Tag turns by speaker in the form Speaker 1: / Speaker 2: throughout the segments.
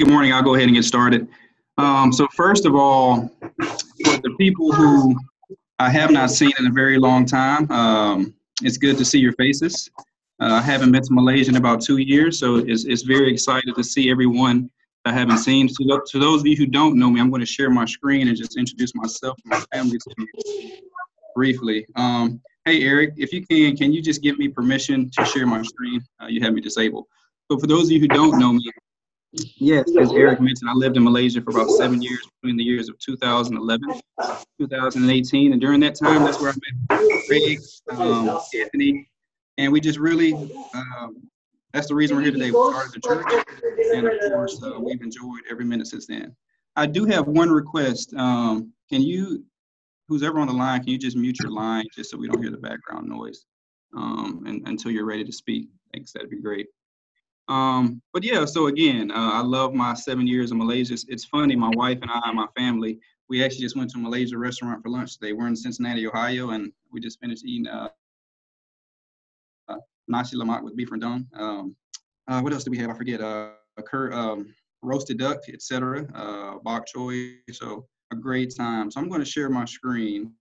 Speaker 1: Good morning. I'll go ahead and get started. Um, so first of all, for the people who I have not seen in a very long time, um, it's good to see your faces. Uh, I haven't been to Malaysia in about two years, so it's, it's very excited to see everyone I haven't seen. To, to those of you who don't know me, I'm going to share my screen and just introduce myself and my family to you briefly. Um, hey, Eric, if you can, can you just give me permission to share my screen? Uh, you have me disabled. So for those of you who don't know me, Yes, as Eric mentioned, I lived in Malaysia for about seven years between the years of 2011, 2018, and during that time, that's where I met Craig, um, Anthony, and we just really, um, that's the reason we're here today. We started the church, and of course, uh, we've enjoyed every minute since then. I do have one request. Um, can you, who's ever on the line, can you just mute your line just so we don't hear the background noise um, and, until you're ready to speak? Thanks, that'd be great. Um, but yeah, so again, uh, I love my seven years in Malaysia. It's, it's, funny, my wife and I, and my family, we actually just went to a Malaysia restaurant for lunch today. We're in Cincinnati, Ohio, and we just finished eating uh, uh, nasi lemak with beef rendang. Um, uh, what else do we have? I forget. Uh, cur- um, roasted duck, etc. Uh, bok choy. So a great time. So I'm going to share my screen.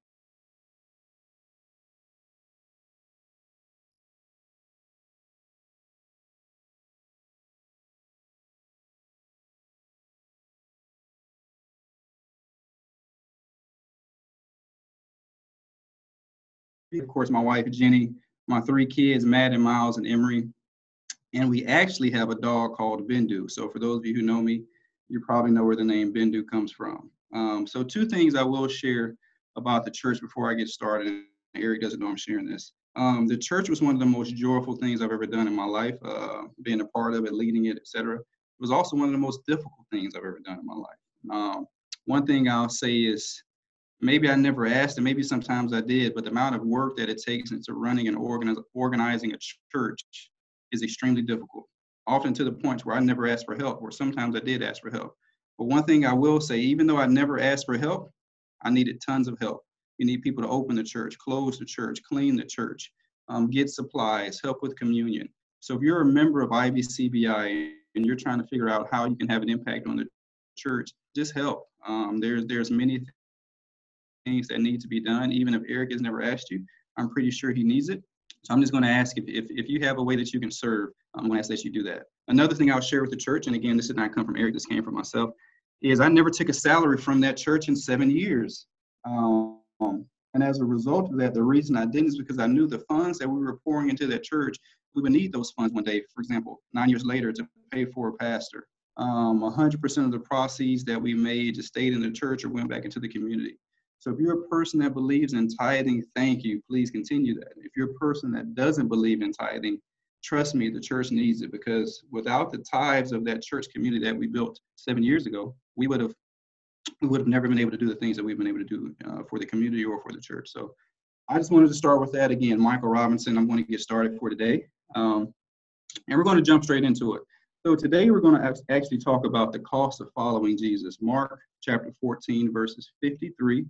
Speaker 1: Of course, my wife, Jenny, my three kids, Matt and Miles and Emery. And we actually have a dog called Bindu. So for those of you who know me, you probably know where the name Bindu comes from. Um, so two things I will share about the church before I get started. Eric doesn't know I'm sharing this. Um, the church was one of the most joyful things I've ever done in my life, uh, being a part of it, leading it, etc. It was also one of the most difficult things I've ever done in my life. Um, one thing I'll say is maybe I never asked, and maybe sometimes I did, but the amount of work that it takes into running and organiz- organizing a church is extremely difficult. Often to the point where I never asked for help, or sometimes I did ask for help. But one thing I will say, even though I never asked for help, I needed tons of help. You need people to open the church, close the church, clean the church, um, get supplies, help with communion. So if you're a member of IBCBI and you're trying to figure out how you can have an impact on the church, just help. Um, there's there's many things that need to be done, even if Eric has never asked you. I'm pretty sure he needs it. So I'm just going to ask if, if, if you have a way that you can serve, I'm going to ask that you do that. Another thing I'll share with the church, and again, this did not come from Eric, this came from myself, is I never took a salary from that church in seven years. Um, and as a result of that, the reason I didn't is because I knew the funds that we were pouring into that church, we would need those funds one day, for example, nine years later to pay for a pastor. Um, 100% of the proceeds that we made just stayed in the church or went back into the community. So if you're a person that believes in tithing, thank you. Please continue that. If you're a person that doesn't believe in tithing, trust me, the church needs it because without the tithes of that church community that we built seven years ago, we would have we would have never been able to do the things that we've been able to do uh, for the community or for the church. So I just wanted to start with that again. Michael Robinson, I'm going to get started for today. Um, and we're going to jump straight into it. So today we're going to actually talk about the cost of following Jesus. Mark chapter 14, verses 53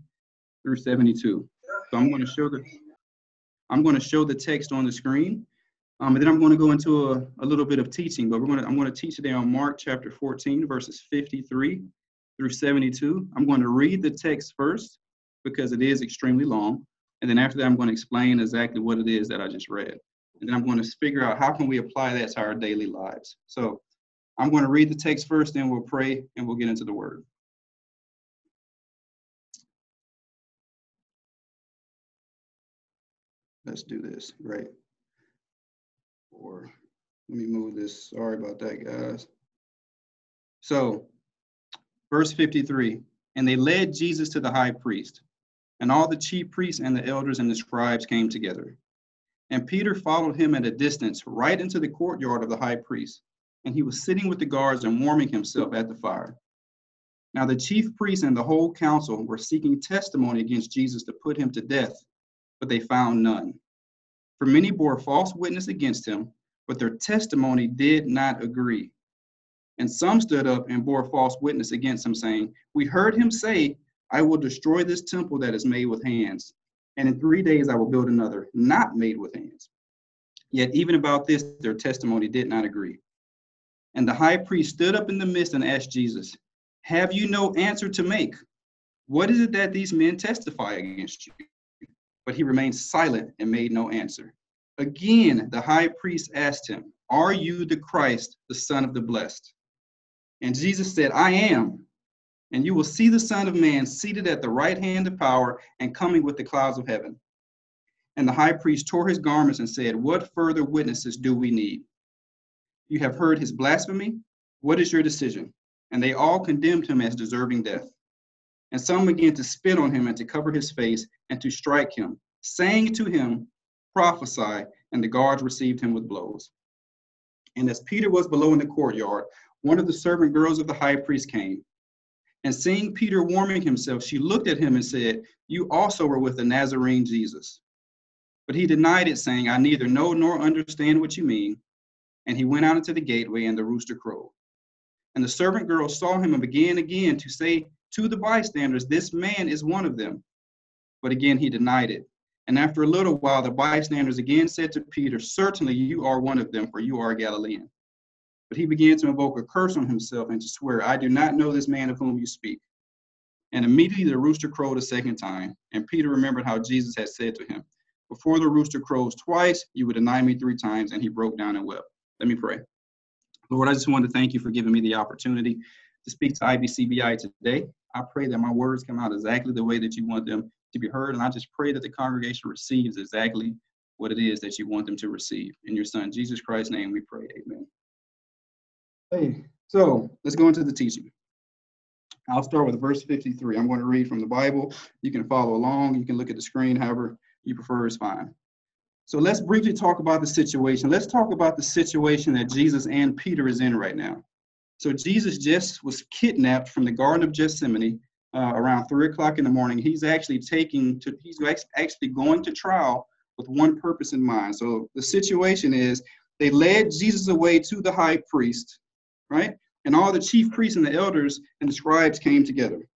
Speaker 1: through 72. So I'm going to show the I'm going to show the text on the screen, um, and then I'm going to go into a, a little bit of teaching. But we're going to I'm going to teach today on Mark chapter 14 verses 53 through 72. I'm going to read the text first because it is extremely long, and then after that I'm going to explain exactly what it is that I just read, and then I'm going to figure out how can we apply that to our daily lives. So I'm going to read the text first, then we'll pray and we'll get into the word. Let's do this, right? Or let me move this. Sorry about that, guys. So, verse 53 And they led Jesus to the high priest, and all the chief priests and the elders and the scribes came together. And Peter followed him at a distance right into the courtyard of the high priest, and he was sitting with the guards and warming himself at the fire. Now, the chief priests and the whole council were seeking testimony against Jesus to put him to death but they found none. For many bore false witness against him, but their testimony did not agree. And some stood up and bore false witness against him, saying, We heard him say, I will destroy this temple that is made with hands, and in three days I will build another, not made with hands. Yet even about this, their testimony did not agree. And the high priest stood up in the midst and asked Jesus, Have you no answer to make? What is it that these men testify against you? But he remained silent and made no answer. Again, the high priest asked him, Are you the Christ, the Son of the Blessed? And Jesus said, I am. And you will see the Son of Man seated at the right hand of power and coming with the clouds of heaven. And the high priest tore his garments and said, What further witnesses do we need? You have heard his blasphemy. What is your decision? And they all condemned him as deserving death. And some began to spit on him and to cover his face and to strike him, saying to him, Prophesy. And the guards received him with blows. And as Peter was below in the courtyard, one of the servant girls of the high priest came. And seeing Peter warming himself, she looked at him and said, You also were with the Nazarene Jesus. But he denied it, saying, I neither know nor understand what you mean. And he went out into the gateway, and the rooster crowed. And the servant girl saw him and began again to say to the bystanders, This man is one of them. But again he denied it. And after a little while, the bystanders again said to Peter, Certainly you are one of them, for you are a Galilean. But he began to invoke a curse on himself and to swear, I do not know this man of whom you speak. And immediately the rooster crowed a second time. And Peter remembered how Jesus had said to him, Before the rooster crows twice, you would deny me three times. And he broke down and wept. Let me pray. Lord, I just want to thank you for giving me the opportunity to speak to IBCBI today. I pray that my words come out exactly the way that you want them to be heard. And I just pray that the congregation receives exactly what it is that you want them to receive. In your son, Jesus Christ's name, we pray. Amen. Hey, so let's go into the teaching. I'll start with verse 53. I'm going to read from the Bible. You can follow along. You can look at the screen, however you prefer is fine. So let's briefly talk about the situation. Let's talk about the situation that Jesus and Peter is in right now. So Jesus just was kidnapped from the Garden of Gethsemane uh, around three o'clock in the morning. He's actually taking to he's actually going to trial with one purpose in mind. So the situation is they led Jesus away to the high priest, right? And all the chief priests and the elders and the scribes came together.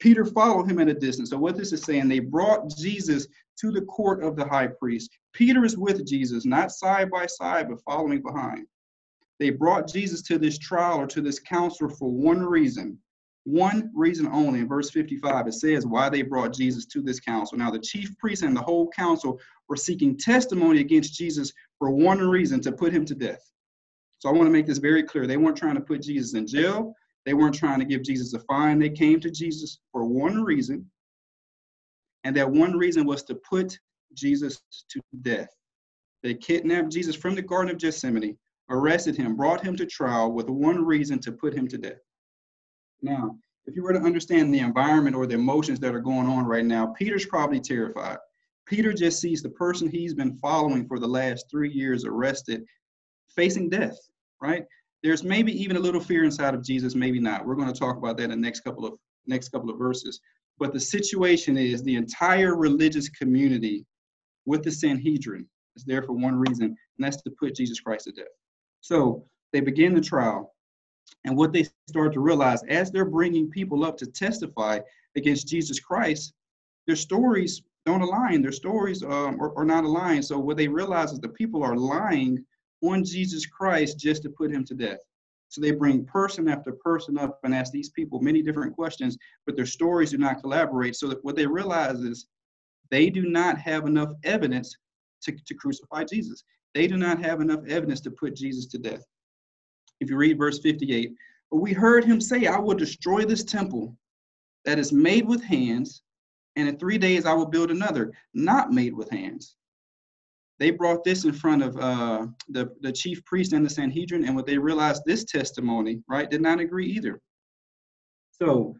Speaker 1: Peter followed him at a distance. So what this is saying, they brought Jesus to the court of the high priest. Peter is with Jesus, not side by side, but following behind. They brought Jesus to this trial or to this council for one reason, one reason only. In verse 55, it says why they brought Jesus to this council. Now, the chief priest and the whole council were seeking testimony against Jesus for one reason to put him to death. So I want to make this very clear. They weren't trying to put Jesus in jail. They weren't trying to give Jesus a fine. They came to Jesus for one reason, and that one reason was to put Jesus to death. They kidnapped Jesus from the Garden of Gethsemane, arrested him, brought him to trial with one reason to put him to death. Now, if you were to understand the environment or the emotions that are going on right now, Peter's probably terrified. Peter just sees the person he's been following for the last three years arrested, facing death, right? There's maybe even a little fear inside of Jesus, maybe not. We're going to talk about that in the next couple of next couple of verses. But the situation is the entire religious community with the Sanhedrin is there for one reason, and that's to put Jesus Christ to death. So they begin the trial, and what they start to realize as they're bringing people up to testify against Jesus Christ, their stories don't align. Their stories um, are, are not aligned. So what they realize is the people are lying on Jesus Christ just to put him to death. So they bring person after person up and ask these people many different questions, but their stories do not collaborate. So that what they realize is they do not have enough evidence to, to crucify Jesus. They do not have enough evidence to put Jesus to death. If you read verse 58, but we heard him say, I will destroy this temple that is made with hands, and in three days I will build another, not made with hands. They brought this in front of uh, the, the chief priest and the Sanhedrin, and what they realized this testimony, right, did not agree either. So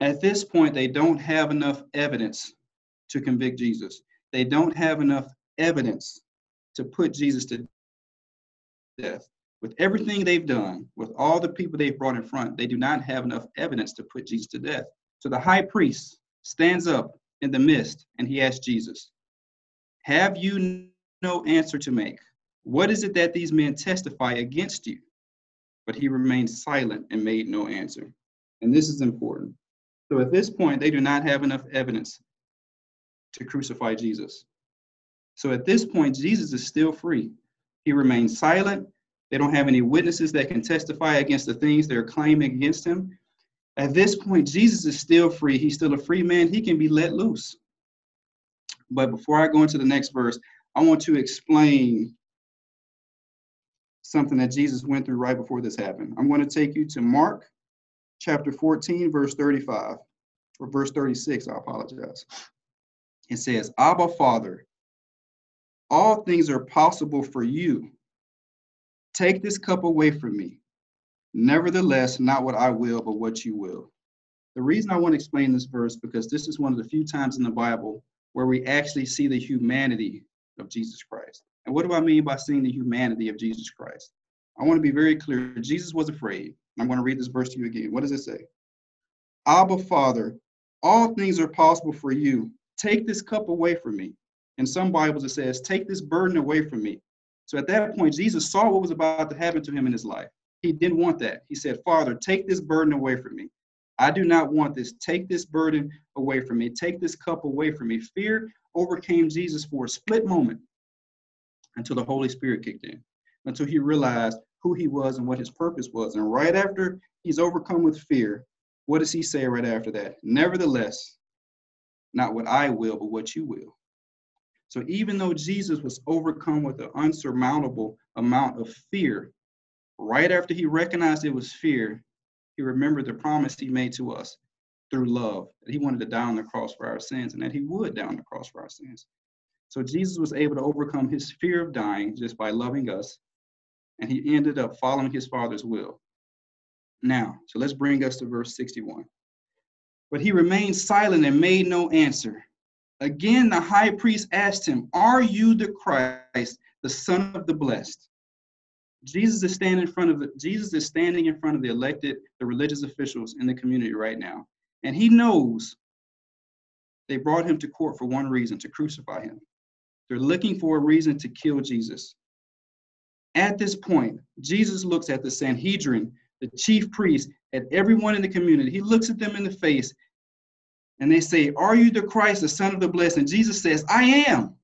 Speaker 1: at this point, they don't have enough evidence to convict Jesus. They don't have enough evidence to put Jesus to death. With everything they've done, with all the people they've brought in front, they do not have enough evidence to put Jesus to death. So the high priest stands up in the midst and he asks Jesus, Have you no answer to make? What is it that these men testify against you? But he remained silent and made no answer. And this is important. So at this point, they do not have enough evidence to crucify Jesus. So at this point, Jesus is still free. He remains silent They don't have any witnesses that can testify against the things they're claiming against him. At this point, Jesus is still free. He's still a free man. He can be let loose. But before I go into the next verse, I want to explain something that Jesus went through right before this happened. I'm going to take you to Mark chapter 14, verse 35, or verse 36, I apologize. It says, Abba, Father, all things are possible for you. Take this cup away from me. Nevertheless, not what I will, but what you will. The reason I want to explain this verse because this is one of the few times in the Bible where we actually see the humanity of Jesus Christ. And what do I mean by seeing the humanity of Jesus Christ? I want to be very clear. Jesus was afraid. I'm going to read this verse to you again. What does it say? Abba, Father, all things are possible for you. Take this cup away from me. In some Bibles, it says, Take this burden away from me. So at that point, Jesus saw what was about to happen to him in his life. He didn't want that. He said, Father, take this burden away from me. I do not want this. Take this burden away from me. Take this cup away from me. Fear overcame Jesus for a split moment until the Holy Spirit kicked in, until he realized who he was and what his purpose was. And right after he's overcome with fear, what does he say right after that? Nevertheless, not what I will, but what you will. So even though Jesus was overcome with an unsurmountable amount of fear, right after he recognized it was fear, he remembered the promise he made to us through love that he wanted to die on the cross for our sins and that he would die on the cross for our sins. So Jesus was able to overcome his fear of dying just by loving us, and he ended up following his Father's will. Now, so let's bring us to verse 61. But he remained silent and made no answer. Again, the high priest asked him, Are you the Christ, the Son of the Blessed? Jesus is standing in front of the Jesus is standing in front of the elected, the religious officials in the community right now. And he knows they brought him to court for one reason, to crucify him. They're looking for a reason to kill Jesus. At this point, Jesus looks at the Sanhedrin, the chief priest, at everyone in the community. He looks at them in the face and they say, Are you the Christ, the Son of the Blessed? And Jesus says, I am.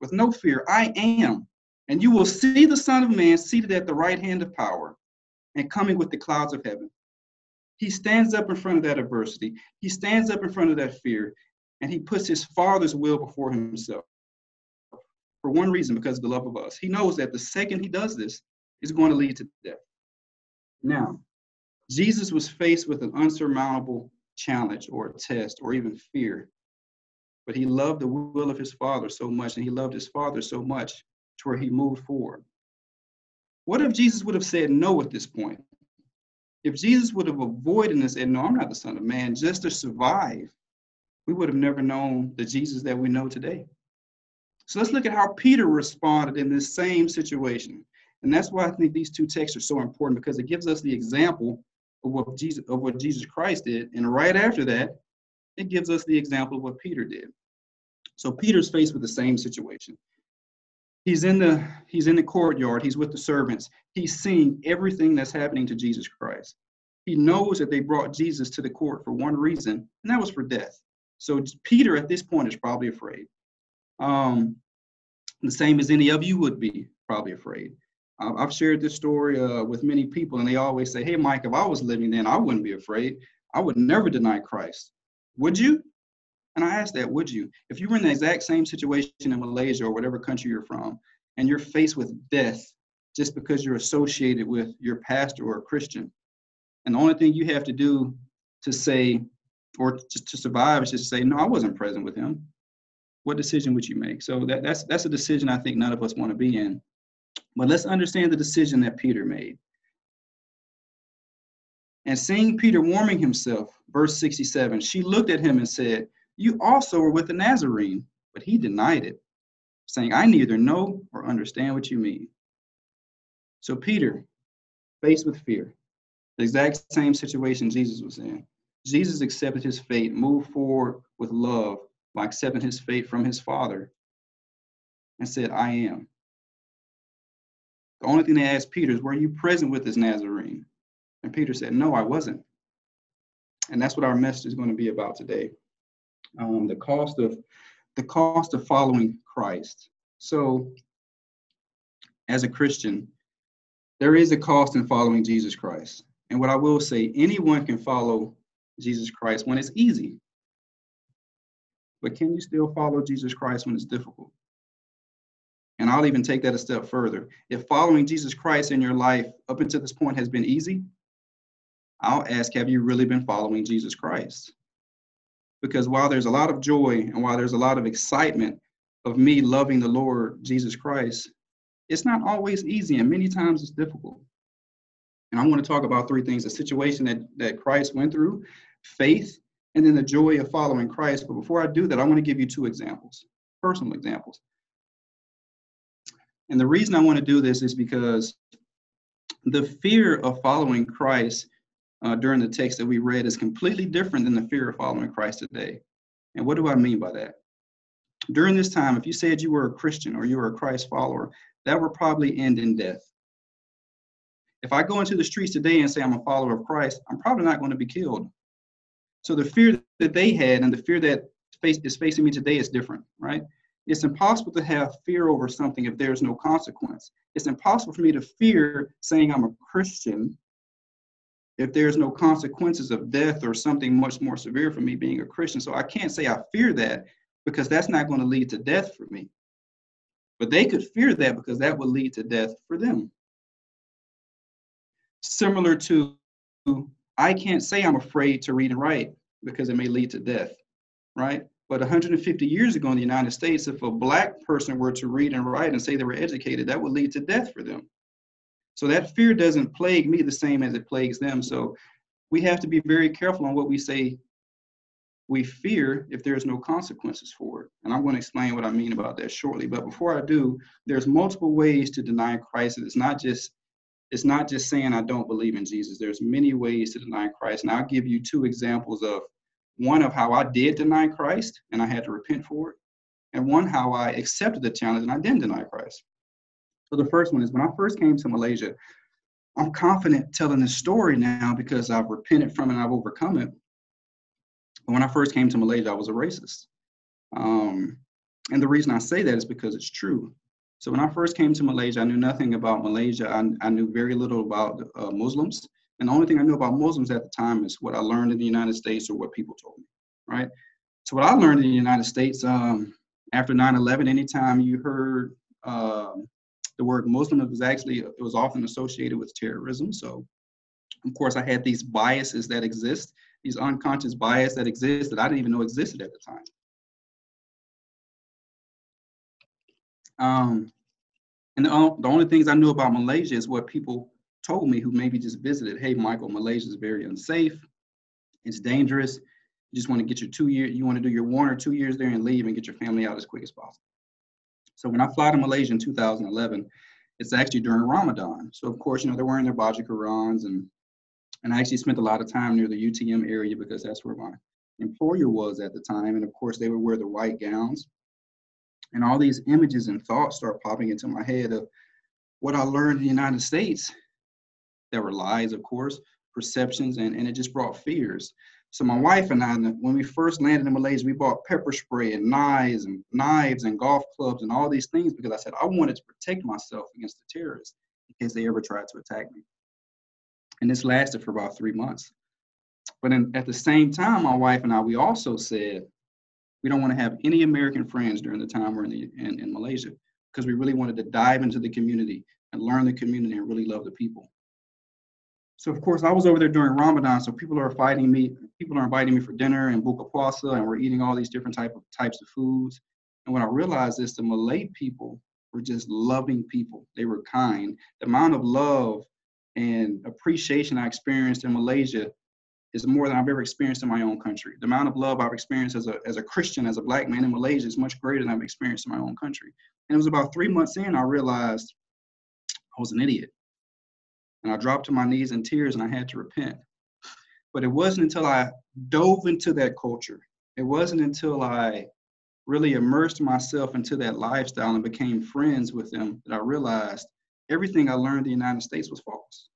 Speaker 1: With no fear, I am. And you will see the Son of Man seated at the right hand of power and coming with the clouds of heaven. He stands up in front of that adversity. He stands up in front of that fear, and he puts his Father's will before himself. For one reason, because of the love of us. He knows that the second he does this, is going to lead to death. Now, Jesus was faced with an unsurmountable challenge or a test or even fear. But he loved the will of his father so much, and he loved his father so much to where he moved forward. What if Jesus would have said no at this point? If Jesus would have avoided and said, No, I'm not the Son of Man, just to survive, we would have never known the Jesus that we know today. So let's look at how Peter responded in this same situation. And that's why I think these two texts are so important because it gives us the example of what Jesus of what Jesus Christ did. And right after that, it gives us the example of what Peter did. So Peter's faced with the same situation. He's in the he's in the courtyard, he's with the servants. He's seeing everything that's happening to Jesus Christ. He knows that they brought Jesus to the court for one reason, and that was for death. So Peter at this point is probably afraid. Um, the same as any of you would be probably afraid. I've shared this story uh, with many people, and they always say, Hey, Mike, if I was living then, I wouldn't be afraid. I would never deny Christ. Would you? And I ask that, would you? If you were in the exact same situation in Malaysia or whatever country you're from, and you're faced with death just because you're associated with your pastor or a Christian, and the only thing you have to do to say, or just to survive is just say, No, I wasn't present with him. What decision would you make? So that, that's that's a decision I think none of us want to be in. But let's understand the decision that Peter made. And seeing Peter warming himself, verse 67, she looked at him and said, You also were with the Nazarene. But he denied it, saying, I neither know or understand what you mean. So Peter, faced with fear, the exact same situation Jesus was in, Jesus accepted his fate, moved forward with love by accepting his fate from his Father, and said, I am. The only thing they asked Peter is, Were you present with this Nazarene? And Peter said, No, I wasn't. And that's what our message is going to be about today. Um, the cost of the cost of following Christ. So, as a Christian, there is a cost in following Jesus Christ. And what I will say, anyone can follow Jesus Christ when it's easy. But can you still follow Jesus Christ when it's difficult? And I'll even take that a step further. If following Jesus Christ in your life up until this point has been easy, I'll ask, have you really been following Jesus Christ? Because while there's a lot of joy and while there's a lot of excitement of me loving the Lord Jesus Christ, it's not always easy and many times it's difficult. And I want to talk about three things the situation that, that Christ went through, faith, and then the joy of following Christ. But before I do that, I want to give you two examples, personal examples. And the reason I want to do this is because the fear of following Christ uh, during the text that we read is completely different than the fear of following Christ today. And what do I mean by that? During this time, if you said you were a Christian or you were a Christ follower, that would probably end in death. If I go into the streets today and say I'm a follower of Christ, I'm probably not going to be killed. So the fear that they had and the fear that face, is facing me today is different, right? It's impossible to have fear over something if there's no consequence. It's impossible for me to fear saying I'm a Christian if there's no consequences of death or something much more severe for me being a Christian. So I can't say I fear that because that's not going to lead to death for me. But they could fear that because that would lead to death for them. Similar to, I can't say I'm afraid to read and write because it may lead to death, right? But 150 years ago in the United States, if a black person were to read and write and say they were educated, that would lead to death for them. So that fear doesn't plague me the same as it plagues them. So we have to be very careful on what we say we fear if there's no consequences for it. And I'm going to explain what I mean about that shortly. But before I do, there's multiple ways to deny Christ. It's not just it's not just saying I don't believe in Jesus. There's many ways to deny Christ. And I'll give you two examples of one of how I did deny Christ and I had to repent for it, and one how I accepted the challenge and I didn't deny Christ. So the first one is when I first came to Malaysia, I'm confident telling this story now because I've repented from it and I've overcome it. But when I first came to Malaysia, I was a racist. Um, and the reason I say that is because it's true. So when I first came to Malaysia, I knew nothing about Malaysia. I, I knew very little about uh, Muslims. And the only thing I knew about Muslims at the time is what I learned in the United States or what people told me, right? So what I learned in the United States um, after 9/11, anytime you heard uh, the word Muslim, it was actually it was often associated with terrorism. So of course, I had these biases that exist, these unconscious biases that exist that I didn't even know existed at the time. Um, and the, the only things I knew about Malaysia is what people told me who maybe just visited. Hey, Michael, Malaysia is very unsafe. It's dangerous. You just want to get your two year, you want to do your one or two years there and leave and get your family out as quick as possible. So when I fly to Malaysia in 2011, it's actually during Ramadan. So of course, you know, they're wearing their baju kurungs and and I actually spent a lot of time near the UTM area because that's where my employer was at the time. And of course, they would wear the white gowns. And all these images and thoughts start popping into my head of what I learned in the United States. There were lies, of course, perceptions, and, and it just brought fears. So my wife and I, when we first landed in Malaysia, we bought pepper spray and knives and knives and golf clubs and all these things because I said I wanted to protect myself against the terrorists in case they ever tried to attack me. And this lasted for about three months. But in, at the same time, my wife and I, we also said we don't want to have any American friends during the time we're in, the, in, in Malaysia because we really wanted to dive into the community and learn the community and really love the people. So of course I was over there during Ramadan, so people are inviting me, people are inviting me for dinner and buka puasa, and we're eating all these different type of types of foods. And what I realized is the Malay people were just loving people. They were kind. The amount of love and appreciation I experienced in Malaysia is more than I've ever experienced in my own country. The amount of love I've experienced as a, as a Christian, as a black man in Malaysia is much greater than I've experienced in my own country. And it was about three months in, I realized I was an idiot. And I dropped to my knees in tears and I had to repent. But it wasn't until I dove into that culture, it wasn't until I really immersed myself into that lifestyle and became friends with them that I realized everything I learned in the United States was false.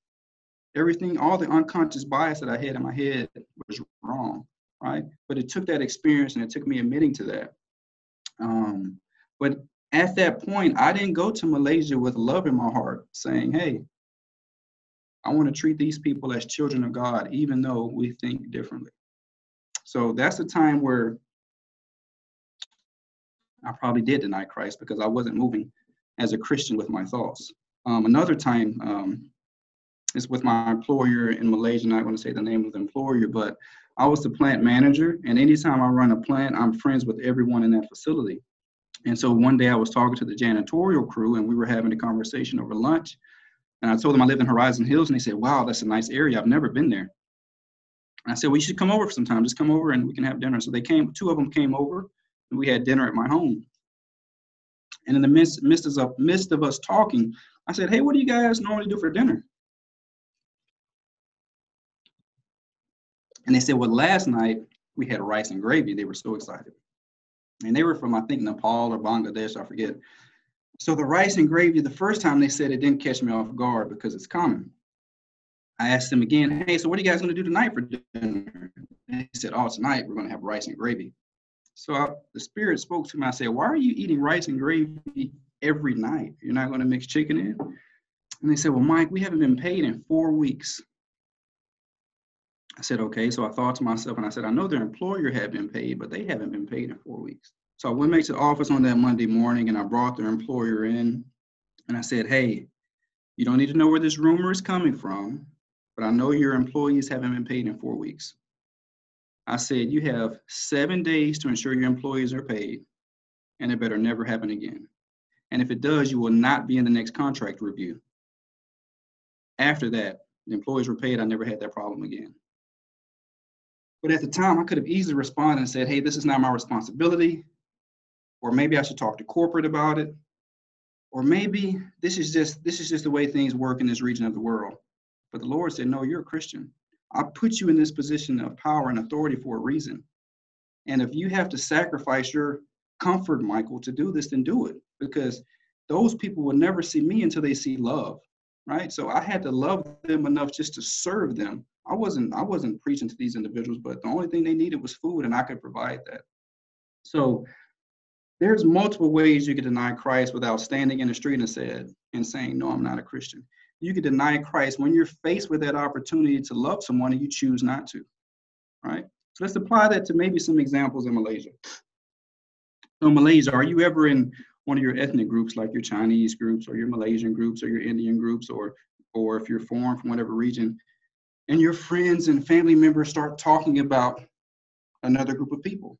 Speaker 1: Everything, all the unconscious bias that I had in my head was wrong, right? But it took that experience and it took me admitting to that. Um, but at that point, I didn't go to Malaysia with love in my heart saying, hey, I want to treat these people as children of God, even though we think differently. So that's the time where I probably did deny Christ because I wasn't moving as a Christian with my thoughts. Um, another time um, is with my employer in Malaysia. Not going to say the name of the employer, but I was the plant manager, and anytime I run a plant, I'm friends with everyone in that facility. And so one day I was talking to the janitorial crew, and we were having a conversation over lunch. And I told them I live in Horizon Hills, and they said, "Wow, that's a nice area. I've never been there." And I said, "Well, you should come over for some time. Just come over, and we can have dinner." So they came. Two of them came over, and we had dinner at my home. And in the midst, midst, of, midst of us talking, I said, Hey, what do you guys normally do for dinner? And they said, Well, last night we had rice and gravy. They were so excited. And they were from, I think, Nepal or Bangladesh, I forget. So the rice and gravy, the first time they said it didn't catch me off guard because it's common. I asked them again, Hey, so what are you guys going to do tonight for dinner? And they said, Oh, tonight we're going to have rice and gravy. So I, the Spirit spoke to me. I said, Why are you eating rice and gravy every night? You're not going to mix chicken in? And they said, Well, Mike, we haven't been paid in four weeks. I said, Okay. So I thought to myself, and I said, I know their employer had been paid, but they haven't been paid in four weeks. So I went back to the office on that Monday morning and I brought their employer in and I said, Hey, you don't need to know where this rumor is coming from, but I know your employees haven't been paid in four weeks. I said, you have seven days to ensure your employees are paid, and it better never happen again. And if it does, you will not be in the next contract review. After that, the employees were paid. I never had that problem again. But at the time, I could have easily responded and said, hey, this is not my responsibility. Or maybe I should talk to corporate about it. Or maybe this is just this is just the way things work in this region of the world. But the Lord said, no, you're a Christian. I put you in this position of power and authority for a reason. And if you have to sacrifice your comfort, Michael, to do this, then do it because those people will never see me until they see love, right? So I had to love them enough just to serve them. I wasn't I wasn't preaching to these individuals, but the only thing they needed was food, and I could provide that. So there's multiple ways you can deny Christ without standing in the street and said and saying, "No, I'm not a Christian." you can deny Christ when you're faced with that opportunity to love someone and you choose not to, right? So let's apply that to maybe some examples in Malaysia. So Malaysia, are you ever in one of your ethnic groups, like your Chinese groups or your Malaysian groups or your Indian groups, or or if you're foreign from whatever region, and your friends and family members start talking about another group of people?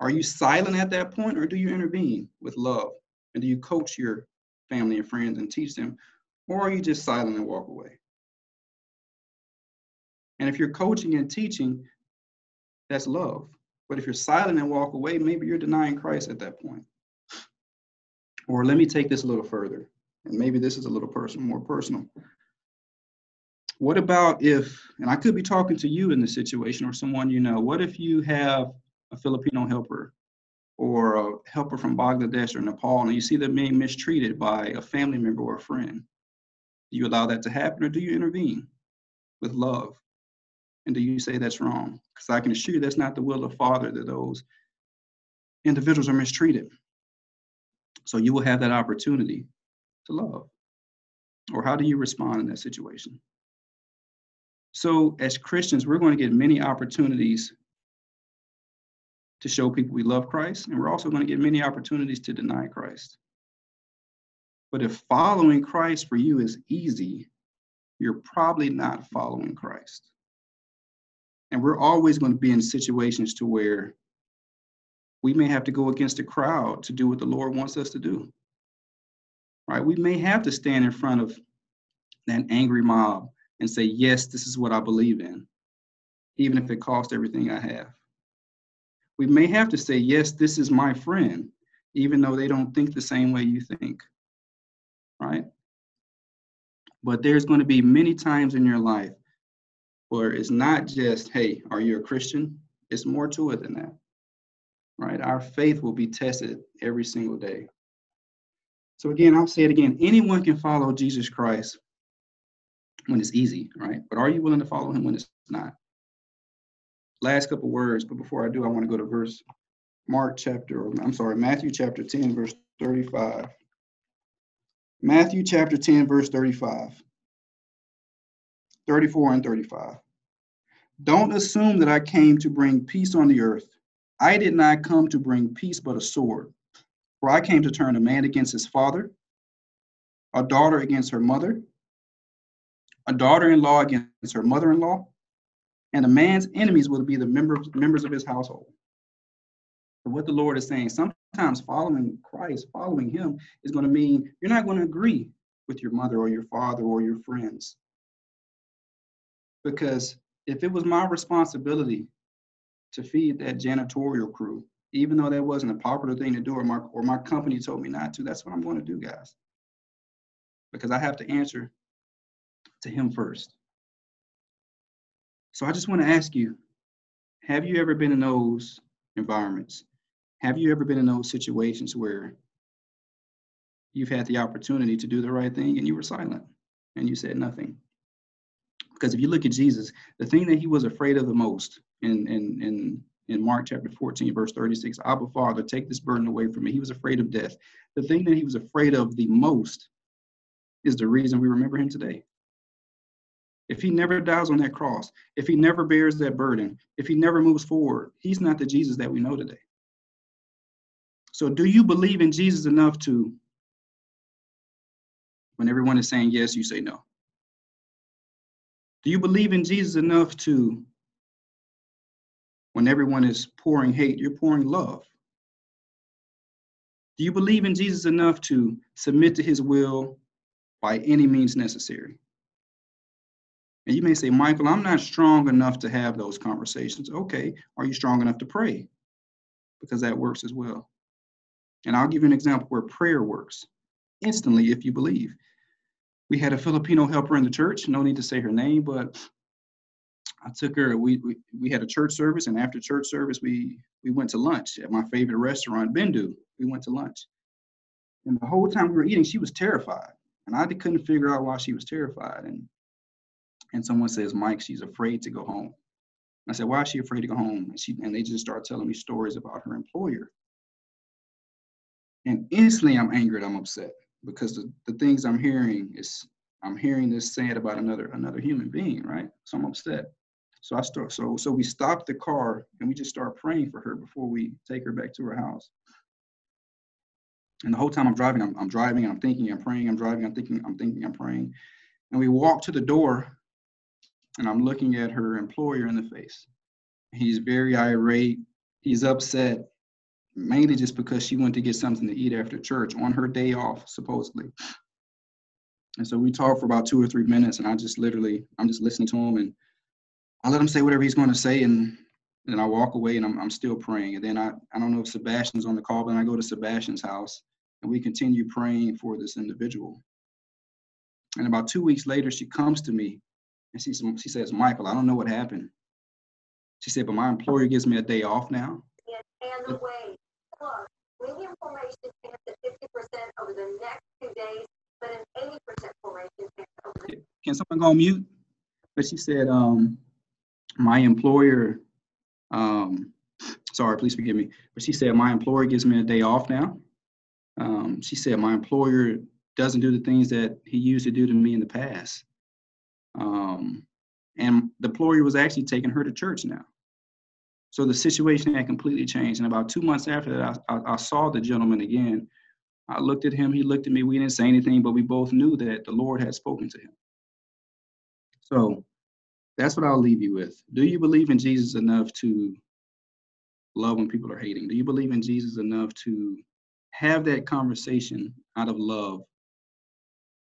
Speaker 1: Are you silent at that point, or do you intervene with love? And do you coach your family and friends and teach them or are you just silent and walk away? And if you're coaching and teaching, that's love. But if you're silent and walk away, maybe you're denying Christ at that point. Or let me take this a little further, and maybe this is a little personal, more personal. What about if, and I could be talking to you in this situation or someone you know, what if you have a Filipino helper or a helper from Bangladesh or Nepal and you see them being mistreated by a family member or a friend? Do you allow that to happen or do you intervene with love? And do you say that's wrong? Because I can assure you that's not the will of the Father that those individuals are mistreated. So you will have that opportunity to love. Or how do you respond in that situation? So, as Christians, we're going to get many opportunities to show people we love Christ, and we're also going to get many opportunities to deny Christ. But if following Christ for you is easy, you're probably not following Christ. And we're always going to be in situations to where we may have to go against the crowd to do what the Lord wants us to do. Right? We may have to stand in front of that angry mob and say, Yes, this is what I believe in, even if it costs everything I have. We may have to say, Yes, this is my friend, even though they don't think the same way you think right? But there's going to be many times in your life where it's not just, hey, are you a Christian? It's more to it than that, right? Our faith will be tested every single day. So again, I'll say it again anyone can follow Jesus Christ when it's easy, right? But are you willing to follow him when it's not? Last couple words, but before I do, I want to go to verse Mark chapter, or I'm sorry, Matthew chapter 10, verse 35. Matthew chapter 10, verse 35. 34 and 35. Don't assume that I came to bring peace on the earth. I did not come to bring peace, but a sword. For I came to turn a man against his father, a daughter against her mother, a daughter in law against her mother in law, and a man's enemies will be the members, members of his household. But what the Lord is saying, sometimes following Christ, following Him, is going to mean you're not going to agree with your mother or your father or your friends. Because if it was my responsibility to feed that janitorial crew, even though that wasn't a popular thing to do or my, or my company told me not to, that's what I'm going to do, guys. Because I have to answer to Him first. So I just want to ask you have you ever been in those environments? Have you ever been in those situations where you've had the opportunity to do the right thing and you were silent and you said nothing? Because if you look at Jesus, the thing that he was afraid of the most in, in, in, in Mark chapter 14, verse 36, Abba Father, take this burden away from me. He was afraid of death. The thing that he was afraid of the most is the reason we remember him today. If he never dies on that cross, if he never bears that burden, if he never moves forward, he's not the Jesus that we know today. So, do you believe in Jesus enough to, when everyone is saying yes, you say no? Do you believe in Jesus enough to, when everyone is pouring hate, you're pouring love? Do you believe in Jesus enough to submit to his will by any means necessary? And you may say, Michael, I'm not strong enough to have those conversations. Okay, are you strong enough to pray? Because that works as well. And I'll give you an example where prayer works instantly if you believe we had a Filipino helper in the church. No need to say her name, but I took her. We, we we had a church service, and after church service, we we went to lunch at my favorite restaurant, Bindu. We went to lunch, and the whole time we were eating, she was terrified, and I couldn't figure out why she was terrified. And and someone says, Mike, she's afraid to go home. I said, Why is she afraid to go home? And she and they just start telling me stories about her employer. And instantly, I'm angered. I'm upset because the, the things I'm hearing is I'm hearing this said about another another human being, right? So I'm upset. So I start so so we stop the car and we just start praying for her before we take her back to her house. And the whole time I'm driving, I'm, I'm driving I'm thinking, I'm praying, I'm driving, I'm thinking, I'm thinking, I'm praying. And we walk to the door and I'm looking at her employer in the face. He's very irate. He's upset mainly just because she went to get something to eat after church on her day off, supposedly. And so we talked for about two or three minutes, and I just literally, I'm just listening to him, and I let him say whatever he's going to say, and then I walk away, and I'm, I'm still praying. And then I, I don't know if Sebastian's on the call, but I go to Sebastian's house, and we continue praying for this individual. And about two weeks later, she comes to me, and she, she says, Michael, I don't know what happened. She said, but my employer gives me a day off now.
Speaker 2: And the way plus medium formation chance at 50% over the next two days, but an 80% formation chance over the
Speaker 1: Can someone go on mute? But she said, um, my employer, um, sorry, please forgive me, but she said, my employer gives me a day off now. Um, she said, my employer doesn't do the things that he used to do to me in the past. Um, and the employer was actually taking her to church now. So the situation had completely changed. And about two months after that, I, I, I, saw the gentleman again. I looked at him, he looked at me. We didn't say anything, but we both knew that the Lord had spoken to him. So that's what I'll leave you with. Do you believe in Jesus enough to love when people are hating? Do you believe in Jesus enough to have that conversation out of love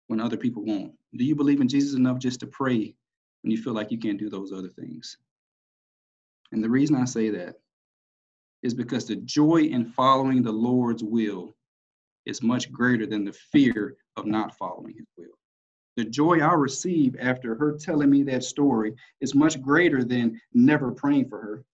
Speaker 1: when other people won't? Do you believe in Jesus enough just to pray when you feel like you can't do those other things? And the reason I say that is because the joy in following the Lord's will is much greater than the fear of not following his will. The joy I receive after her telling me that story is much greater than never praying for her.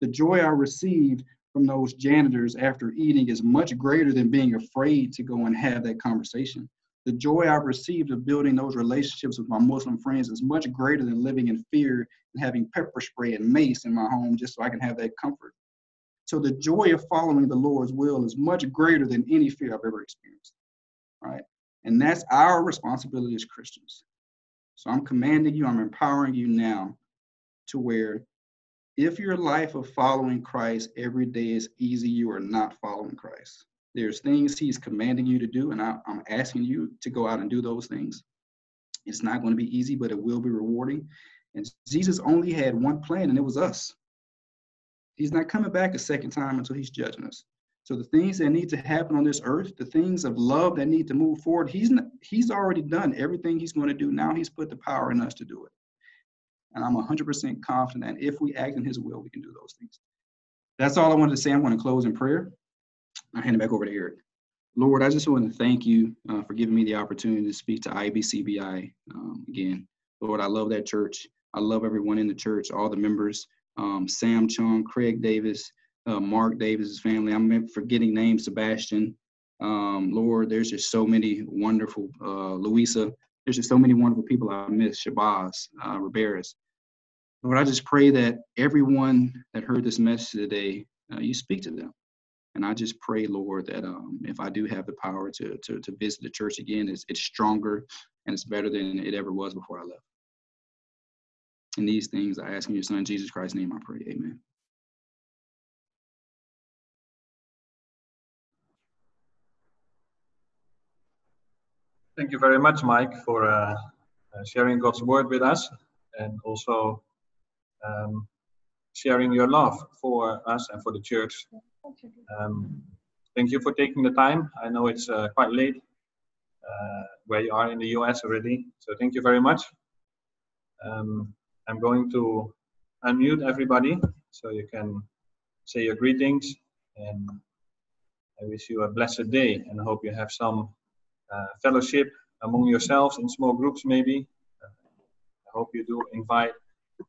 Speaker 1: The joy I received from those janitors after eating is much greater than being afraid to go and have that conversation. The joy I've received of building those relationships with my Muslim friends is much greater than living in fear and having pepper spray and mace in my home just so I can have that comfort. So the joy of following the Lord's will is much greater than any fear I've ever experienced. Right? And that's our responsibility as Christians So I'm commanding you, I'm empowering you now to where if your life of following Christ every day is easy, you are not following Christ. There's things he's commanding you to do, and I, am asking you to go out and do those things. It's not going to be easy, but it will be rewarding. And Jesus only had one plan, and it was us. He's not coming back a second time until he's judging us. So the things that need to happen on this earth, the things of love that need to move forward, he's not, he's already done everything he's going to do. Now he's put the power in us to do it. And I'm 100% confident that if we act in his will, we can do those things. That's all I wanted to say. I'm going to close in prayer. I'll hand it back over to Eric. Lord, I just want to thank you uh, for giving me the opportunity to speak to IBCBI um, again. Lord, I love that church. I love everyone in the church, all the members, um, Sam Chung, Craig Davis, uh, Mark Davis's family. I'm forgetting names, Sebastian. Um, Lord, there's just so many wonderful, uh, Louisa, there's just so many wonderful people I miss, Shabazz, uh, Riberas. Lord, I just pray that everyone that heard this message today, uh, you speak to them. And I just pray, Lord, that um, if I do have the power to, to, to visit the church again, it's, it's stronger and it's better than it ever was before I left. And these things I ask in your son, Jesus Christ's name, I pray. Amen.
Speaker 3: Thank you very much, Mike, for uh, uh, sharing God's word with us and also um, sharing your love for us and for the church. Um, thank you for taking the time. I know it's uh, quite late uh, where you are in the US already, so thank you very much. Um, I'm going to unmute everybody so you can say your greetings and I wish you a blessed day and hope you have some uh, fellowship among yourselves in small groups maybe. I hope you do invite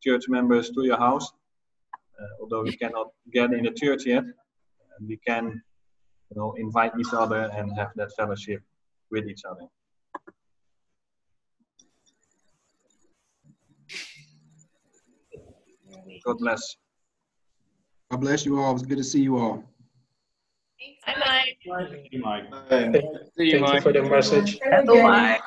Speaker 3: church members to your house, uh, although we cannot get in the church yet. We can, you know, invite each other and have that fellowship with each other. God bless.
Speaker 1: God bless you all. It was good to see you all.
Speaker 4: Bye, Mike.
Speaker 5: Thank you, Mike.
Speaker 6: Thank you for the message.
Speaker 4: Bye.